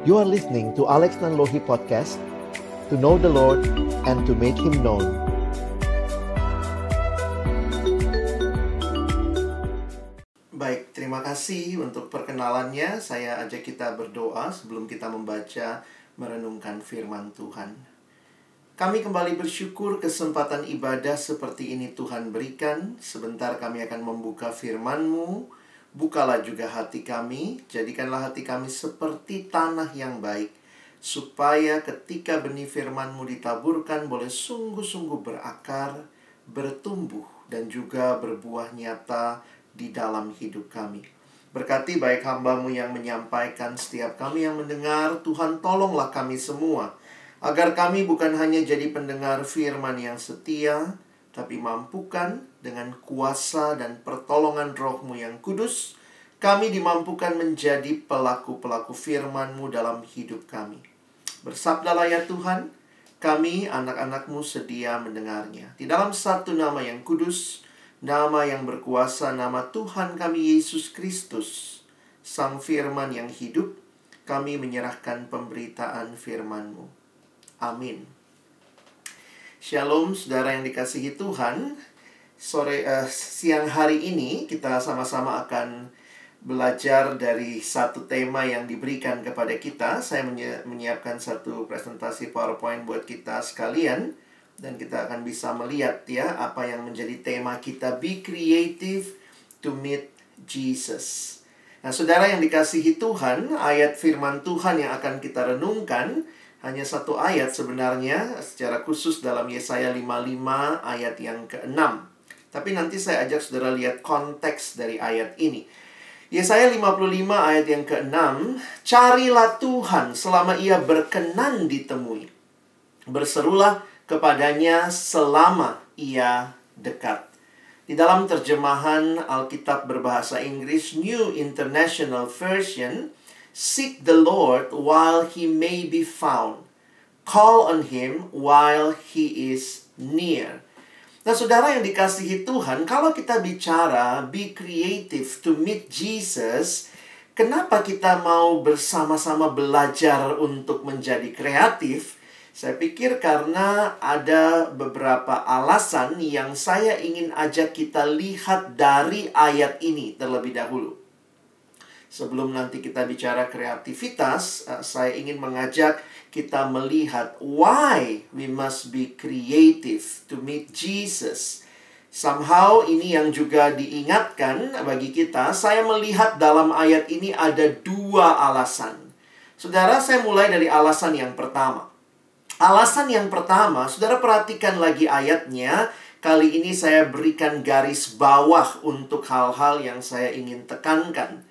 You are listening to Alex Nanlohi Podcast To know the Lord and to make Him known Baik, terima kasih untuk perkenalannya. Saya ajak kita berdoa sebelum kita membaca merenungkan firman Tuhan. Kami kembali bersyukur kesempatan ibadah seperti ini Tuhan berikan. Sebentar kami akan membuka firman-Mu Bukalah juga hati kami, jadikanlah hati kami seperti tanah yang baik, supaya ketika benih firman-Mu ditaburkan boleh sungguh-sungguh berakar, bertumbuh, dan juga berbuah nyata di dalam hidup kami. Berkati baik hambamu yang menyampaikan setiap kami yang mendengar, Tuhan tolonglah kami semua, agar kami bukan hanya jadi pendengar firman yang setia, tapi mampukan dengan kuasa dan pertolongan rohmu yang kudus, kami dimampukan menjadi pelaku-pelaku firman-Mu dalam hidup kami. Bersabdalah ya Tuhan, kami anak-anakmu sedia mendengarnya. Di dalam satu nama yang kudus, nama yang berkuasa, nama Tuhan kami Yesus Kristus, Sang Firman yang hidup, kami menyerahkan pemberitaan firman-Mu. Amin. Shalom saudara yang dikasihi Tuhan. Sore uh, siang hari ini kita sama-sama akan belajar dari satu tema yang diberikan kepada kita. Saya menyiapkan satu presentasi PowerPoint buat kita sekalian dan kita akan bisa melihat ya apa yang menjadi tema kita Be Creative to Meet Jesus. Nah, saudara yang dikasihi Tuhan, ayat firman Tuhan yang akan kita renungkan hanya satu ayat sebenarnya secara khusus dalam Yesaya 55 ayat yang ke-6. Tapi nanti saya ajak saudara lihat konteks dari ayat ini. Yesaya 55 ayat yang ke-6, Carilah Tuhan selama ia berkenan ditemui. Berserulah kepadanya selama ia dekat. Di dalam terjemahan Alkitab berbahasa Inggris New International Version, Seek the Lord while he may be found. Call on him while he is near. Nah, saudara yang dikasihi Tuhan, kalau kita bicara be creative to meet Jesus, kenapa kita mau bersama-sama belajar untuk menjadi kreatif? Saya pikir karena ada beberapa alasan yang saya ingin ajak kita lihat dari ayat ini terlebih dahulu. Sebelum nanti kita bicara kreativitas, uh, saya ingin mengajak kita melihat why we must be creative to meet Jesus. Somehow ini yang juga diingatkan bagi kita. Saya melihat dalam ayat ini ada dua alasan. Saudara, saya mulai dari alasan yang pertama. Alasan yang pertama, saudara perhatikan lagi ayatnya. Kali ini saya berikan garis bawah untuk hal-hal yang saya ingin tekankan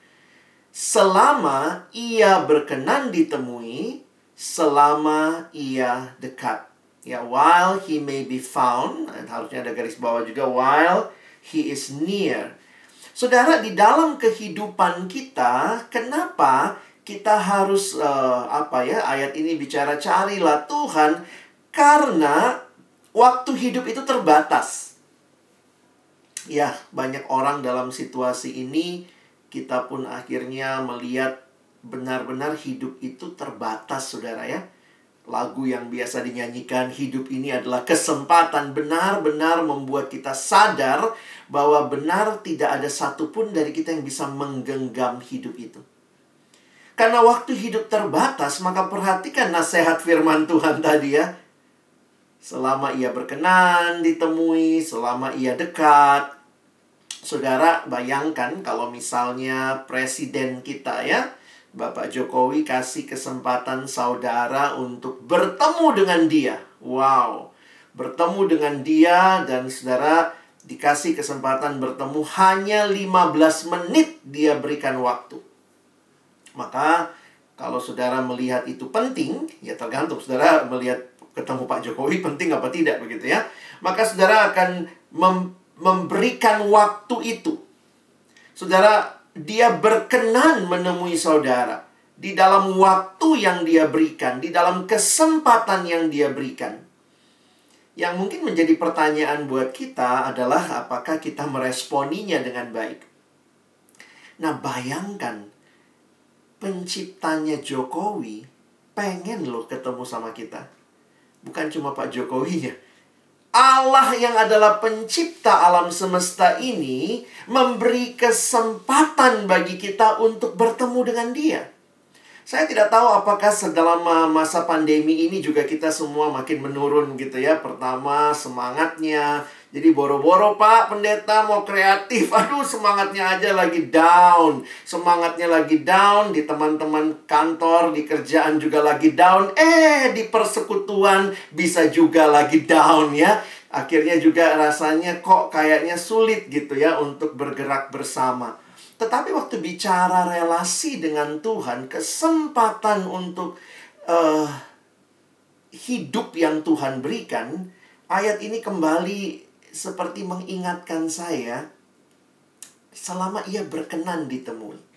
selama ia berkenan ditemui, selama ia dekat. Ya, while he may be found, dan harusnya ada garis bawah juga, while he is near. Saudara, di dalam kehidupan kita, kenapa kita harus uh, apa ya? Ayat ini bicara carilah Tuhan karena waktu hidup itu terbatas. Ya, banyak orang dalam situasi ini kita pun akhirnya melihat benar-benar hidup itu terbatas, saudara ya. Lagu yang biasa dinyanyikan, hidup ini adalah kesempatan benar-benar membuat kita sadar bahwa benar tidak ada satupun dari kita yang bisa menggenggam hidup itu. Karena waktu hidup terbatas, maka perhatikan nasihat firman Tuhan tadi ya. Selama ia berkenan ditemui, selama ia dekat, Saudara bayangkan kalau misalnya presiden kita ya, Bapak Jokowi kasih kesempatan saudara untuk bertemu dengan dia. Wow. Bertemu dengan dia dan saudara dikasih kesempatan bertemu hanya 15 menit dia berikan waktu. Maka kalau saudara melihat itu penting, ya tergantung saudara melihat ketemu Pak Jokowi penting apa tidak begitu ya. Maka saudara akan memberikan waktu itu. Saudara, dia berkenan menemui saudara di dalam waktu yang dia berikan, di dalam kesempatan yang dia berikan. Yang mungkin menjadi pertanyaan buat kita adalah apakah kita meresponinya dengan baik. Nah, bayangkan penciptanya Jokowi pengen loh ketemu sama kita. Bukan cuma Pak Jokowi ya. Allah yang adalah pencipta alam semesta ini memberi kesempatan bagi kita untuk bertemu dengan Dia. Saya tidak tahu apakah selama masa pandemi ini juga kita semua makin menurun gitu ya. Pertama semangatnya. Jadi boro-boro Pak pendeta mau kreatif. Aduh semangatnya aja lagi down. Semangatnya lagi down di teman-teman kantor, di kerjaan juga lagi down. Eh di persekutuan bisa juga lagi down ya. Akhirnya juga rasanya kok kayaknya sulit gitu ya untuk bergerak bersama. Tetapi waktu bicara relasi dengan Tuhan, kesempatan untuk uh, hidup yang Tuhan berikan, ayat ini kembali seperti mengingatkan saya selama ia berkenan ditemui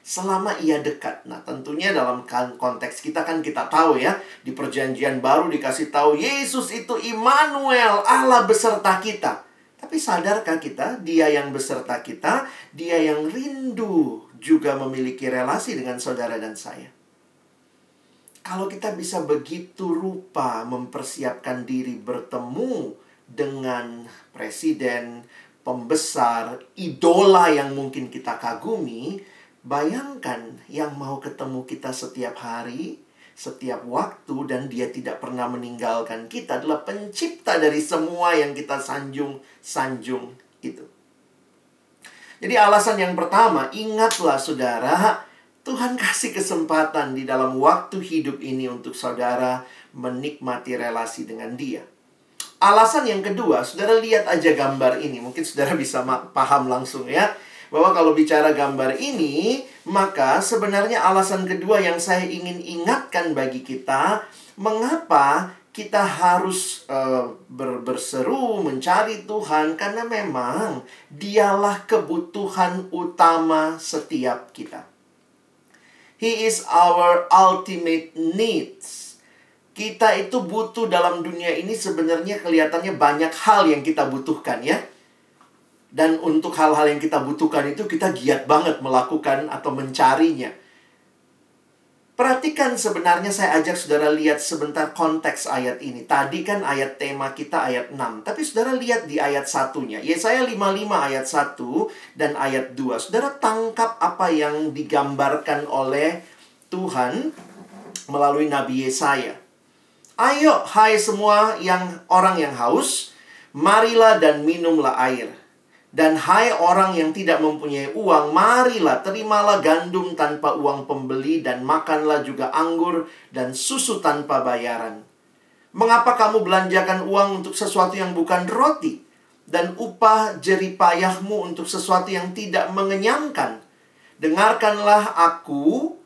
selama ia dekat. Nah, tentunya dalam kan, konteks kita kan kita tahu ya, di perjanjian baru dikasih tahu Yesus itu Immanuel, Allah beserta kita. Tapi sadarkah kita, dia yang beserta kita, dia yang rindu juga memiliki relasi dengan saudara dan saya. Kalau kita bisa begitu rupa mempersiapkan diri bertemu dengan presiden, pembesar, idola yang mungkin kita kagumi, bayangkan yang mau ketemu kita setiap hari, setiap waktu dan dia tidak pernah meninggalkan kita adalah pencipta dari semua yang kita sanjung-sanjung itu. Jadi alasan yang pertama, ingatlah saudara, Tuhan kasih kesempatan di dalam waktu hidup ini untuk saudara menikmati relasi dengan dia. Alasan yang kedua, saudara lihat aja gambar ini. Mungkin saudara bisa paham langsung ya bahwa kalau bicara gambar ini, maka sebenarnya alasan kedua yang saya ingin ingatkan bagi kita, mengapa kita harus uh, ber berseru mencari Tuhan karena memang dialah kebutuhan utama setiap kita. He is our ultimate needs. Kita itu butuh dalam dunia ini sebenarnya kelihatannya banyak hal yang kita butuhkan ya dan untuk hal-hal yang kita butuhkan itu kita giat banget melakukan atau mencarinya. Perhatikan sebenarnya saya ajak saudara lihat sebentar konteks ayat ini. Tadi kan ayat tema kita ayat 6. Tapi saudara lihat di ayat satunya. Yesaya 55 ayat 1 dan ayat 2. Saudara tangkap apa yang digambarkan oleh Tuhan melalui Nabi Yesaya. Ayo hai semua yang orang yang haus, marilah dan minumlah air. Dan hai orang yang tidak mempunyai uang, marilah terimalah gandum tanpa uang pembeli dan makanlah juga anggur dan susu tanpa bayaran. Mengapa kamu belanjakan uang untuk sesuatu yang bukan roti dan upah jeripayahmu untuk sesuatu yang tidak mengenyangkan? Dengarkanlah aku,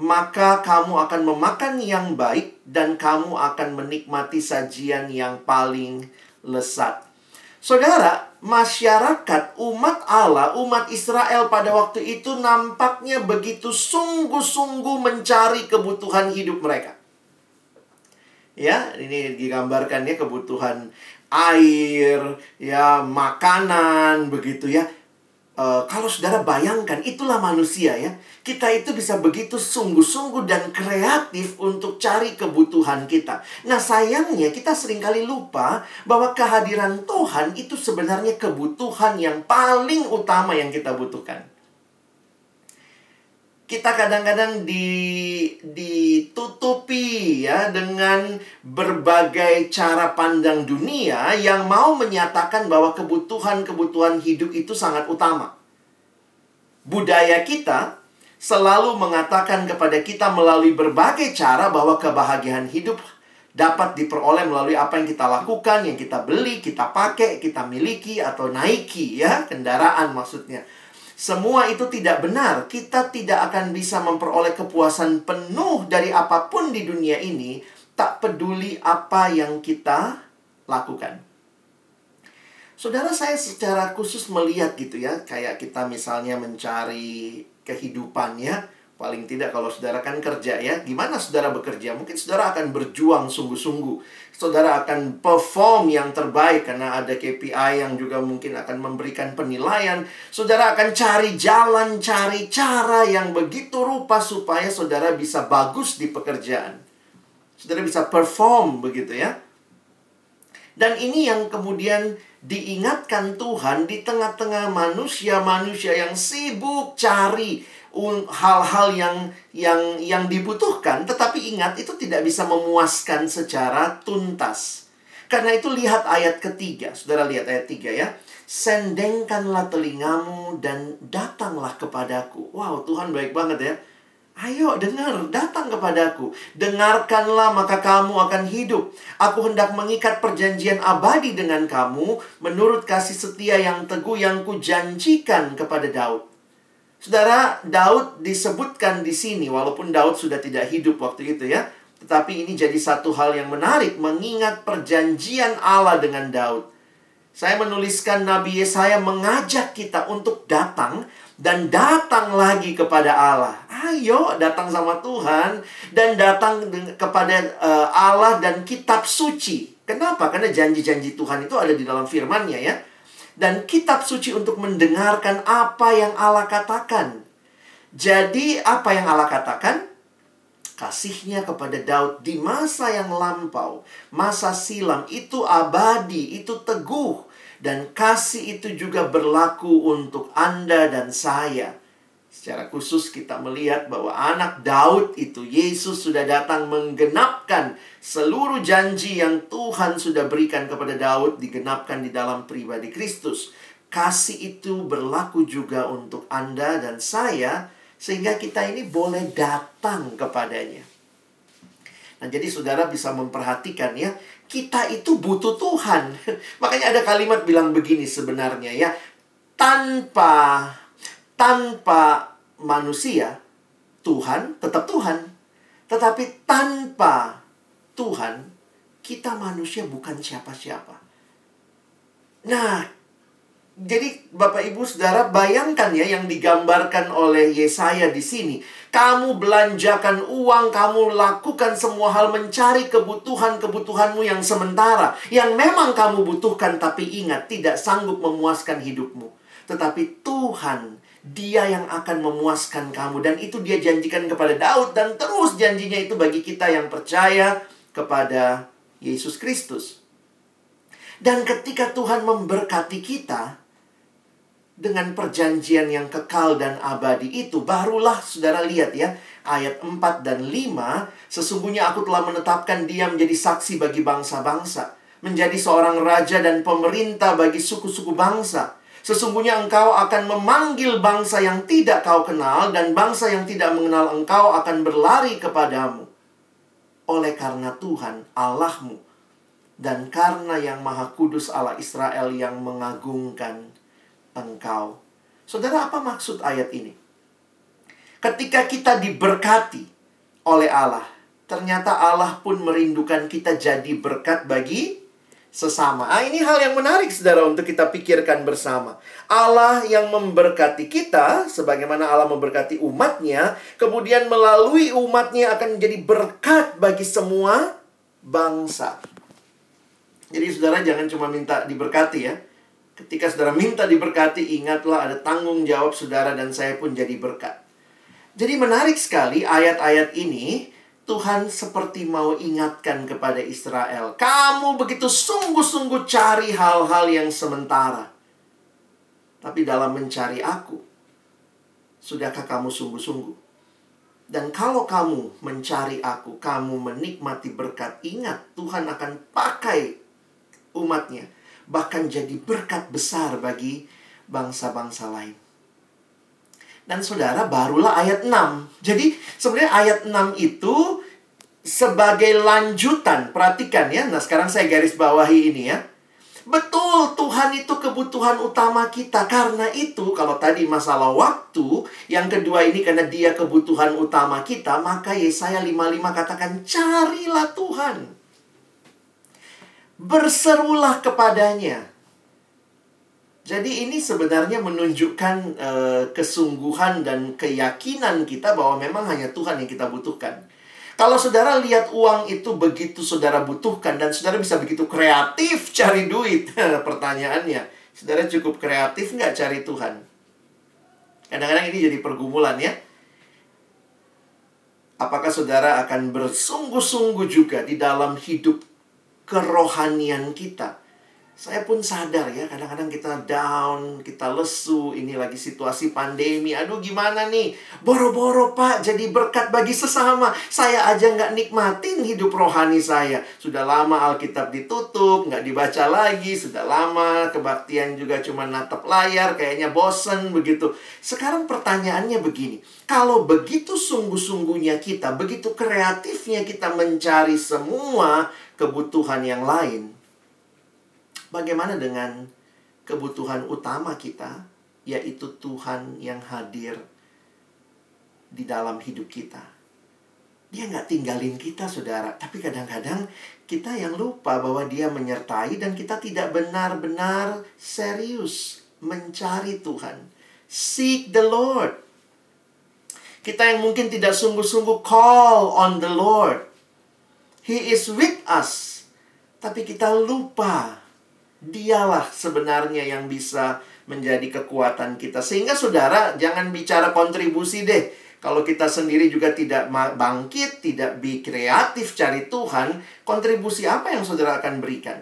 maka kamu akan memakan yang baik dan kamu akan menikmati sajian yang paling lesat. Saudara, masyarakat umat Allah, umat Israel pada waktu itu nampaknya begitu sungguh-sungguh mencari kebutuhan hidup mereka. Ya, ini digambarkan ya kebutuhan air, ya makanan begitu ya. Uh, kalau saudara bayangkan, itulah manusia ya. Kita itu bisa begitu sungguh-sungguh dan kreatif untuk cari kebutuhan kita. Nah sayangnya kita sering kali lupa bahwa kehadiran Tuhan itu sebenarnya kebutuhan yang paling utama yang kita butuhkan. Kita kadang-kadang di, ditutupi ya dengan berbagai cara pandang dunia yang mau menyatakan bahwa kebutuhan-kebutuhan hidup itu sangat utama. Budaya kita selalu mengatakan kepada kita melalui berbagai cara bahwa kebahagiaan hidup dapat diperoleh melalui apa yang kita lakukan, yang kita beli, kita pakai, kita miliki atau naiki ya, kendaraan maksudnya. Semua itu tidak benar. Kita tidak akan bisa memperoleh kepuasan penuh dari apa pun di dunia ini, tak peduli apa yang kita lakukan. Saudara saya secara khusus melihat gitu ya, kayak kita misalnya mencari kehidupannya, Paling tidak kalau saudara kan kerja ya, gimana saudara bekerja? Mungkin saudara akan berjuang sungguh-sungguh. Saudara akan perform yang terbaik karena ada KPI yang juga mungkin akan memberikan penilaian. Saudara akan cari jalan, cari cara yang begitu rupa supaya saudara bisa bagus di pekerjaan. Saudara bisa perform begitu ya. Dan ini yang kemudian diingatkan Tuhan di tengah-tengah manusia-manusia yang sibuk cari hal-hal yang yang yang dibutuhkan tetapi ingat itu tidak bisa memuaskan secara tuntas. Karena itu lihat ayat ketiga. Saudara lihat ayat tiga ya. Sendengkanlah telingamu dan datanglah kepadaku. Wow, Tuhan baik banget ya. Ayo dengar, datang kepadaku. Dengarkanlah maka kamu akan hidup. Aku hendak mengikat perjanjian abadi dengan kamu menurut kasih setia yang teguh yang kujanjikan kepada Daud. Saudara, Daud disebutkan di sini walaupun Daud sudah tidak hidup waktu itu ya. Tetapi ini jadi satu hal yang menarik mengingat perjanjian Allah dengan Daud. Saya menuliskan Nabi Yesaya mengajak kita untuk datang dan datang lagi kepada Allah. Ayo datang sama Tuhan dan datang kepada uh, Allah dan kitab suci. Kenapa? Karena janji-janji Tuhan itu ada di dalam firman-Nya ya dan kitab suci untuk mendengarkan apa yang Allah katakan. Jadi, apa yang Allah katakan? Kasihnya kepada Daud di masa yang lampau, masa silam itu abadi, itu teguh, dan kasih itu juga berlaku untuk Anda dan saya. Secara khusus kita melihat bahwa anak Daud itu Yesus sudah datang menggenapkan seluruh janji yang Tuhan sudah berikan kepada Daud digenapkan di dalam pribadi Kristus. Kasih itu berlaku juga untuk Anda dan saya sehingga kita ini boleh datang kepadanya. Nah, jadi saudara bisa memperhatikan ya, kita itu butuh Tuhan. Makanya ada kalimat bilang begini sebenarnya ya, tanpa tanpa manusia, Tuhan tetap Tuhan. Tetapi tanpa Tuhan, kita manusia bukan siapa-siapa. Nah, jadi Bapak Ibu Saudara bayangkan ya yang digambarkan oleh Yesaya di sini. Kamu belanjakan uang, kamu lakukan semua hal mencari kebutuhan-kebutuhanmu yang sementara. Yang memang kamu butuhkan tapi ingat tidak sanggup memuaskan hidupmu. Tetapi Tuhan dia yang akan memuaskan kamu dan itu dia janjikan kepada Daud dan terus janjinya itu bagi kita yang percaya kepada Yesus Kristus. Dan ketika Tuhan memberkati kita dengan perjanjian yang kekal dan abadi itu, barulah saudara lihat ya, ayat 4 dan 5, sesungguhnya aku telah menetapkan dia menjadi saksi bagi bangsa-bangsa, menjadi seorang raja dan pemerintah bagi suku-suku bangsa Sesungguhnya engkau akan memanggil bangsa yang tidak kau kenal dan bangsa yang tidak mengenal engkau akan berlari kepadamu. Oleh karena Tuhan Allahmu dan karena yang Maha Kudus Allah Israel yang mengagungkan engkau. Saudara, apa maksud ayat ini? Ketika kita diberkati oleh Allah, ternyata Allah pun merindukan kita jadi berkat bagi sesama. Ah, ini hal yang menarik, saudara, untuk kita pikirkan bersama. Allah yang memberkati kita, sebagaimana Allah memberkati umatnya, kemudian melalui umatnya akan menjadi berkat bagi semua bangsa. Jadi, saudara, jangan cuma minta diberkati ya. Ketika saudara minta diberkati, ingatlah ada tanggung jawab saudara dan saya pun jadi berkat. Jadi menarik sekali ayat-ayat ini Tuhan seperti mau ingatkan kepada Israel, "Kamu begitu sungguh-sungguh cari hal-hal yang sementara, tapi dalam mencari Aku, sudahkah kamu sungguh-sungguh? Dan kalau kamu mencari Aku, kamu menikmati berkat, ingat Tuhan akan pakai umatnya, bahkan jadi berkat besar bagi bangsa-bangsa lain." Dan saudara, barulah ayat 6. Jadi sebenarnya ayat 6 itu sebagai lanjutan. Perhatikan ya. Nah sekarang saya garis bawahi ini ya. Betul, Tuhan itu kebutuhan utama kita. Karena itu, kalau tadi masalah waktu, yang kedua ini karena dia kebutuhan utama kita, maka Yesaya 55 katakan, carilah Tuhan. Berserulah kepadanya. Jadi ini sebenarnya menunjukkan uh, kesungguhan dan keyakinan kita bahwa memang hanya Tuhan yang kita butuhkan. Kalau saudara lihat uang itu begitu saudara butuhkan dan saudara bisa begitu kreatif cari duit, pertanyaannya, saudara cukup kreatif nggak cari Tuhan? Kadang-kadang ini jadi pergumulan ya. Apakah saudara akan bersungguh-sungguh juga di dalam hidup kerohanian kita? Saya pun sadar ya, kadang-kadang kita down, kita lesu, ini lagi situasi pandemi. Aduh gimana nih? Boro-boro pak, jadi berkat bagi sesama. Saya aja nggak nikmatin hidup rohani saya. Sudah lama Alkitab ditutup, nggak dibaca lagi. Sudah lama kebaktian juga cuma natap layar, kayaknya bosen begitu. Sekarang pertanyaannya begini. Kalau begitu sungguh-sungguhnya kita, begitu kreatifnya kita mencari semua kebutuhan yang lain, Bagaimana dengan kebutuhan utama kita, yaitu Tuhan yang hadir di dalam hidup kita? Dia nggak tinggalin kita, saudara. Tapi kadang-kadang kita yang lupa bahwa dia menyertai dan kita tidak benar-benar serius mencari Tuhan. Seek the Lord. Kita yang mungkin tidak sungguh-sungguh call on the Lord. He is with us. Tapi kita lupa Dialah sebenarnya yang bisa menjadi kekuatan kita. Sehingga saudara jangan bicara kontribusi deh. Kalau kita sendiri juga tidak bangkit, tidak bi kreatif cari Tuhan, kontribusi apa yang saudara akan berikan?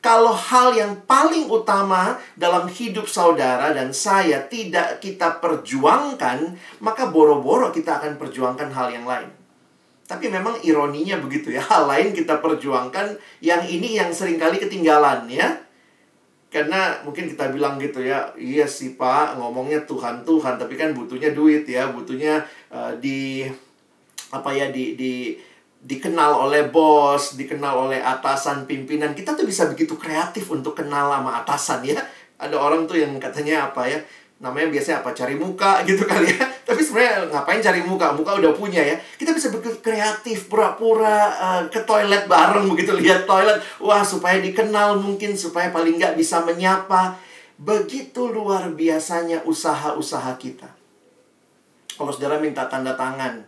Kalau hal yang paling utama dalam hidup saudara dan saya tidak kita perjuangkan, maka boro-boro kita akan perjuangkan hal yang lain. Tapi memang ironinya begitu ya, hal lain kita perjuangkan, yang ini yang sering kali ketinggalan ya. Karena mungkin kita bilang gitu ya, iya sih Pak, ngomongnya Tuhan Tuhan, tapi kan butuhnya duit ya, butuhnya uh, di apa ya di di dikenal oleh bos, dikenal oleh atasan pimpinan. Kita tuh bisa begitu kreatif untuk kenal sama atasan ya. Ada orang tuh yang katanya apa ya? Namanya biasanya apa? Cari muka gitu kali ya. Tapi sebenarnya ngapain cari muka? Muka udah punya ya. Kita bisa begitu kreatif pura-pura uh, ke toilet bareng begitu lihat toilet. Wah supaya dikenal mungkin supaya paling nggak bisa menyapa. Begitu luar biasanya usaha-usaha kita. Kalau saudara minta tanda tangan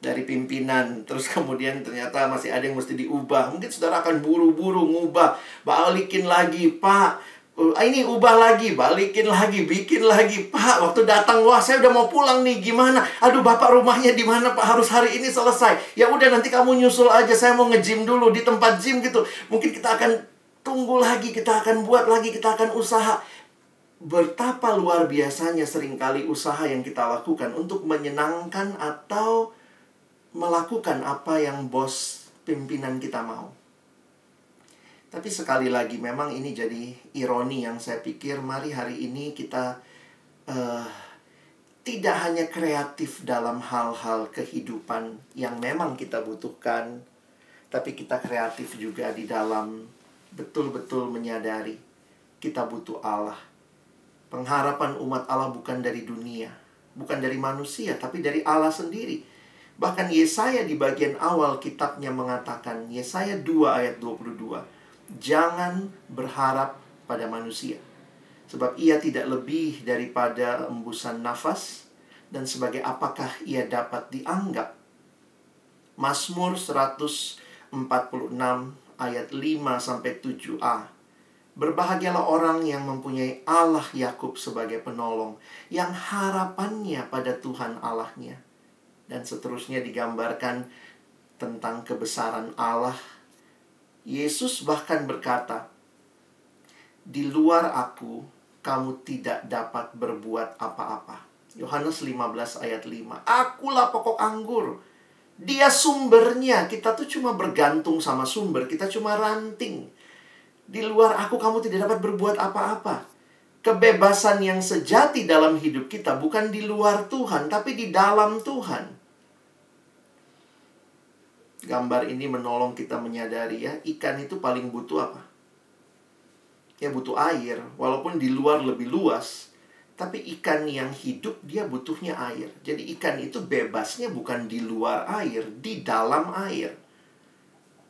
dari pimpinan terus kemudian ternyata masih ada yang mesti diubah mungkin saudara akan buru-buru ngubah. Balikin lagi pak ini ubah lagi, balikin lagi, bikin lagi. Pak, waktu datang, wah saya udah mau pulang nih, gimana? Aduh, bapak rumahnya di mana Pak? Harus hari ini selesai. Ya udah nanti kamu nyusul aja, saya mau nge-gym dulu di tempat gym gitu. Mungkin kita akan tunggu lagi, kita akan buat lagi, kita akan usaha. Betapa luar biasanya sering kali usaha yang kita lakukan untuk menyenangkan atau melakukan apa yang bos pimpinan kita mau. Tapi sekali lagi memang ini jadi ironi yang saya pikir mari hari ini kita uh, tidak hanya kreatif dalam hal-hal kehidupan yang memang kita butuhkan, tapi kita kreatif juga di dalam betul-betul menyadari kita butuh Allah. Pengharapan umat Allah bukan dari dunia, bukan dari manusia, tapi dari Allah sendiri. Bahkan Yesaya di bagian awal kitabnya mengatakan, Yesaya 2 ayat 22, Jangan berharap pada manusia. Sebab ia tidak lebih daripada embusan nafas dan sebagai apakah ia dapat dianggap. Mazmur 146 ayat 5 sampai 7a. Berbahagialah orang yang mempunyai Allah Yakub sebagai penolong, yang harapannya pada Tuhan Allahnya. Dan seterusnya digambarkan tentang kebesaran Allah Yesus bahkan berkata, "Di luar aku, kamu tidak dapat berbuat apa-apa." Yohanes 15 ayat 5. Akulah pokok anggur. Dia sumbernya. Kita tuh cuma bergantung sama sumber. Kita cuma ranting. Di luar aku kamu tidak dapat berbuat apa-apa. Kebebasan yang sejati dalam hidup kita bukan di luar Tuhan, tapi di dalam Tuhan gambar ini menolong kita menyadari ya, ikan itu paling butuh apa? Ya butuh air, walaupun di luar lebih luas, tapi ikan yang hidup dia butuhnya air. Jadi ikan itu bebasnya bukan di luar air, di dalam air.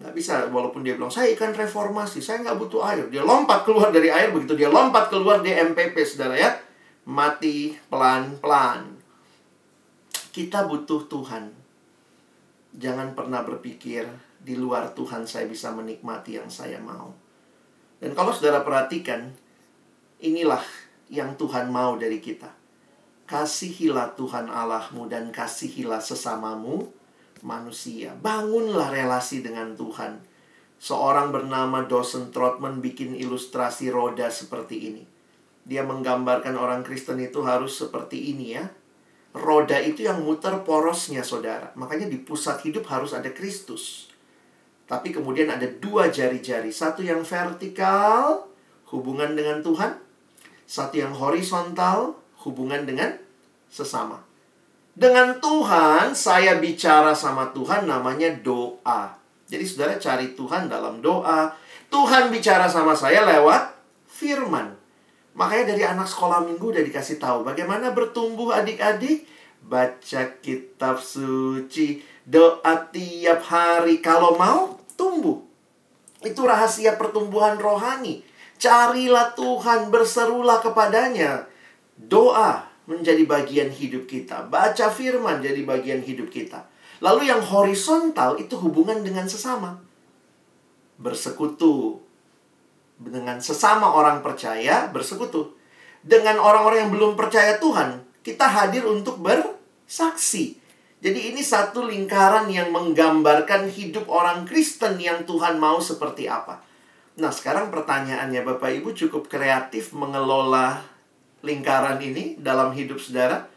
Nggak bisa, walaupun dia bilang, saya ikan reformasi, saya nggak butuh air. Dia lompat keluar dari air, begitu dia lompat keluar di MPP, saudara ya. Mati pelan-pelan. Kita butuh Tuhan. Jangan pernah berpikir, di luar Tuhan saya bisa menikmati yang saya mau. Dan kalau saudara perhatikan, inilah yang Tuhan mau dari kita. Kasihilah Tuhan Allahmu dan kasihilah sesamamu manusia. Bangunlah relasi dengan Tuhan. Seorang bernama Dawson Trotman bikin ilustrasi roda seperti ini. Dia menggambarkan orang Kristen itu harus seperti ini ya. Roda itu yang muter porosnya saudara. Makanya di pusat hidup harus ada Kristus. Tapi kemudian ada dua jari-jari. Satu yang vertikal, hubungan dengan Tuhan. Satu yang horizontal, hubungan dengan sesama. Dengan Tuhan, saya bicara sama Tuhan namanya doa. Jadi saudara cari Tuhan dalam doa. Tuhan bicara sama saya lewat firman. Makanya dari anak sekolah minggu udah dikasih tahu bagaimana bertumbuh adik-adik. Baca kitab suci, doa tiap hari. Kalau mau, tumbuh. Itu rahasia pertumbuhan rohani. Carilah Tuhan, berserulah kepadanya. Doa, menjadi bagian hidup kita. Baca firman jadi bagian hidup kita. Lalu yang horizontal itu hubungan dengan sesama. Bersekutu dengan sesama orang percaya, bersekutu. Dengan orang-orang yang belum percaya Tuhan, kita hadir untuk bersaksi. Jadi ini satu lingkaran yang menggambarkan hidup orang Kristen yang Tuhan mau seperti apa. Nah, sekarang pertanyaannya Bapak Ibu cukup kreatif mengelola lingkaran ini dalam hidup saudara?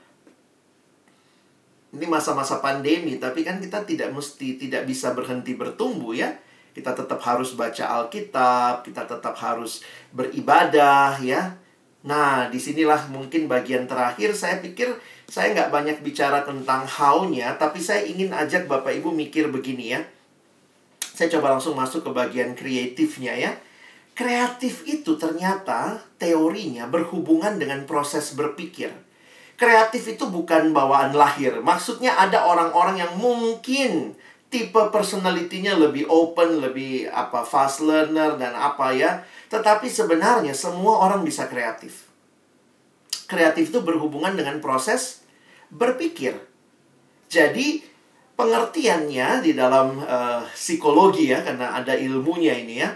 Ini masa-masa pandemi, tapi kan kita tidak mesti tidak bisa berhenti bertumbuh ya. Kita tetap harus baca Alkitab, kita tetap harus beribadah ya. Nah, di sinilah mungkin bagian terakhir saya pikir saya nggak banyak bicara tentang how-nya, tapi saya ingin ajak Bapak Ibu mikir begini ya. Saya coba langsung masuk ke bagian kreatifnya ya Kreatif itu ternyata teorinya berhubungan dengan proses berpikir. Kreatif itu bukan bawaan lahir. Maksudnya ada orang-orang yang mungkin tipe personalitinya lebih open, lebih apa fast learner dan apa ya. Tetapi sebenarnya semua orang bisa kreatif. Kreatif itu berhubungan dengan proses berpikir. Jadi pengertiannya di dalam uh, psikologi ya karena ada ilmunya ini ya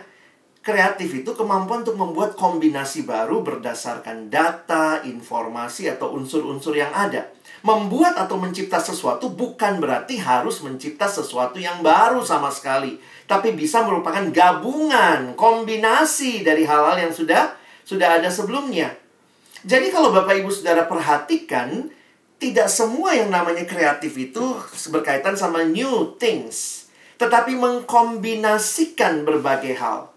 Kreatif itu kemampuan untuk membuat kombinasi baru berdasarkan data, informasi, atau unsur-unsur yang ada. Membuat atau mencipta sesuatu bukan berarti harus mencipta sesuatu yang baru sama sekali, tapi bisa merupakan gabungan, kombinasi dari hal-hal yang sudah sudah ada sebelumnya. Jadi kalau Bapak Ibu Saudara perhatikan, tidak semua yang namanya kreatif itu berkaitan sama new things, tetapi mengkombinasikan berbagai hal.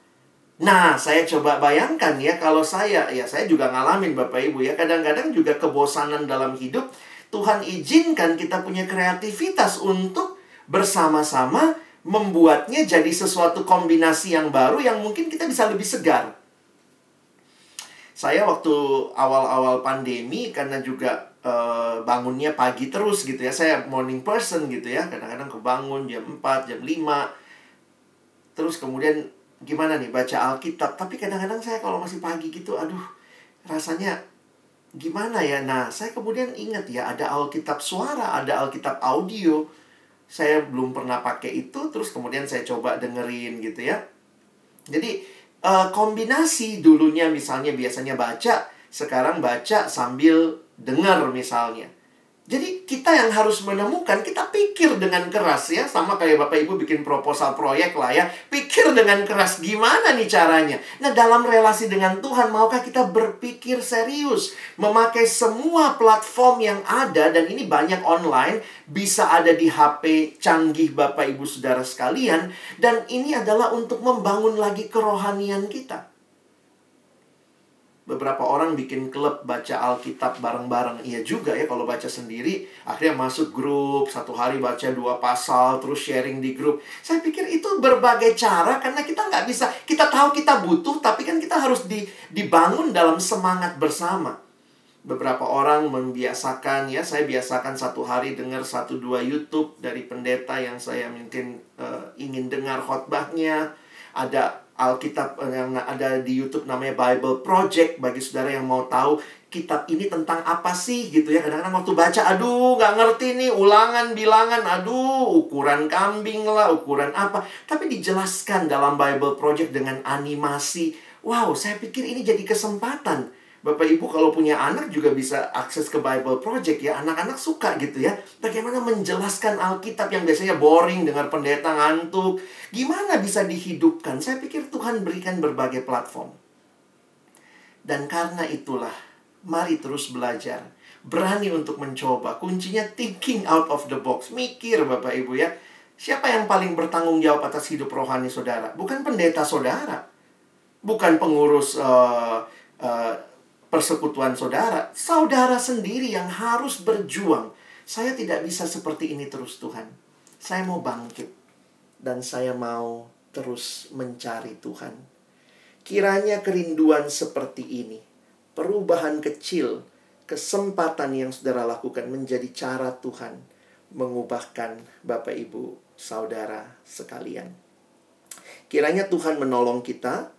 Nah, saya coba bayangkan ya kalau saya, ya saya juga ngalamin Bapak Ibu ya, kadang-kadang juga kebosanan dalam hidup, Tuhan izinkan kita punya kreativitas untuk bersama-sama membuatnya jadi sesuatu kombinasi yang baru yang mungkin kita bisa lebih segar. Saya waktu awal-awal pandemi karena juga uh, bangunnya pagi terus gitu ya. Saya morning person gitu ya. Kadang-kadang kebangun jam 4, jam 5. Terus kemudian gimana nih baca Alkitab tapi kadang-kadang saya kalau masih pagi gitu aduh rasanya gimana ya? Nah saya kemudian ingat ya ada Alkitab suara ada Alkitab audio. Saya belum pernah pakai itu terus kemudian saya coba dengerin gitu ya. Jadi uh, kombinasi dulunya misalnya biasanya baca sekarang baca sambil dengar misalnya jadi kita yang harus menemukan, kita pikir dengan keras ya. Sama kayak Bapak Ibu bikin proposal proyek lah ya. Pikir dengan keras gimana nih caranya. Nah dalam relasi dengan Tuhan, maukah kita berpikir serius? Memakai semua platform yang ada, dan ini banyak online, bisa ada di HP canggih Bapak Ibu Saudara sekalian. Dan ini adalah untuk membangun lagi kerohanian kita. Beberapa orang bikin klub baca Alkitab bareng-bareng. Iya juga ya kalau baca sendiri. Akhirnya masuk grup. Satu hari baca dua pasal. Terus sharing di grup. Saya pikir itu berbagai cara. Karena kita nggak bisa. Kita tahu kita butuh. Tapi kan kita harus di, dibangun dalam semangat bersama. Beberapa orang membiasakan ya. Saya biasakan satu hari dengar satu dua YouTube dari pendeta yang saya mungkin uh, ingin dengar khotbahnya, ada Alkitab yang ada di YouTube namanya Bible Project bagi saudara yang mau tahu kitab ini tentang apa sih gitu ya. Kadang-kadang waktu baca aduh nggak ngerti nih ulangan bilangan aduh ukuran kambing lah ukuran apa. Tapi dijelaskan dalam Bible Project dengan animasi. Wow saya pikir ini jadi kesempatan Bapak Ibu kalau punya anak juga bisa akses ke Bible Project ya. Anak-anak suka gitu ya. Bagaimana menjelaskan Alkitab yang biasanya boring dengar pendeta ngantuk. Gimana bisa dihidupkan? Saya pikir Tuhan berikan berbagai platform. Dan karena itulah, mari terus belajar. Berani untuk mencoba. Kuncinya thinking out of the box. Mikir Bapak Ibu ya. Siapa yang paling bertanggung jawab atas hidup rohani saudara? Bukan pendeta saudara. Bukan pengurus uh, persekutuan saudara, saudara sendiri yang harus berjuang. Saya tidak bisa seperti ini terus, Tuhan. Saya mau bangkit, dan saya mau terus mencari Tuhan. Kiranya kerinduan seperti ini, perubahan kecil, kesempatan yang saudara lakukan menjadi cara Tuhan mengubahkan Bapak, Ibu, saudara sekalian. Kiranya Tuhan menolong kita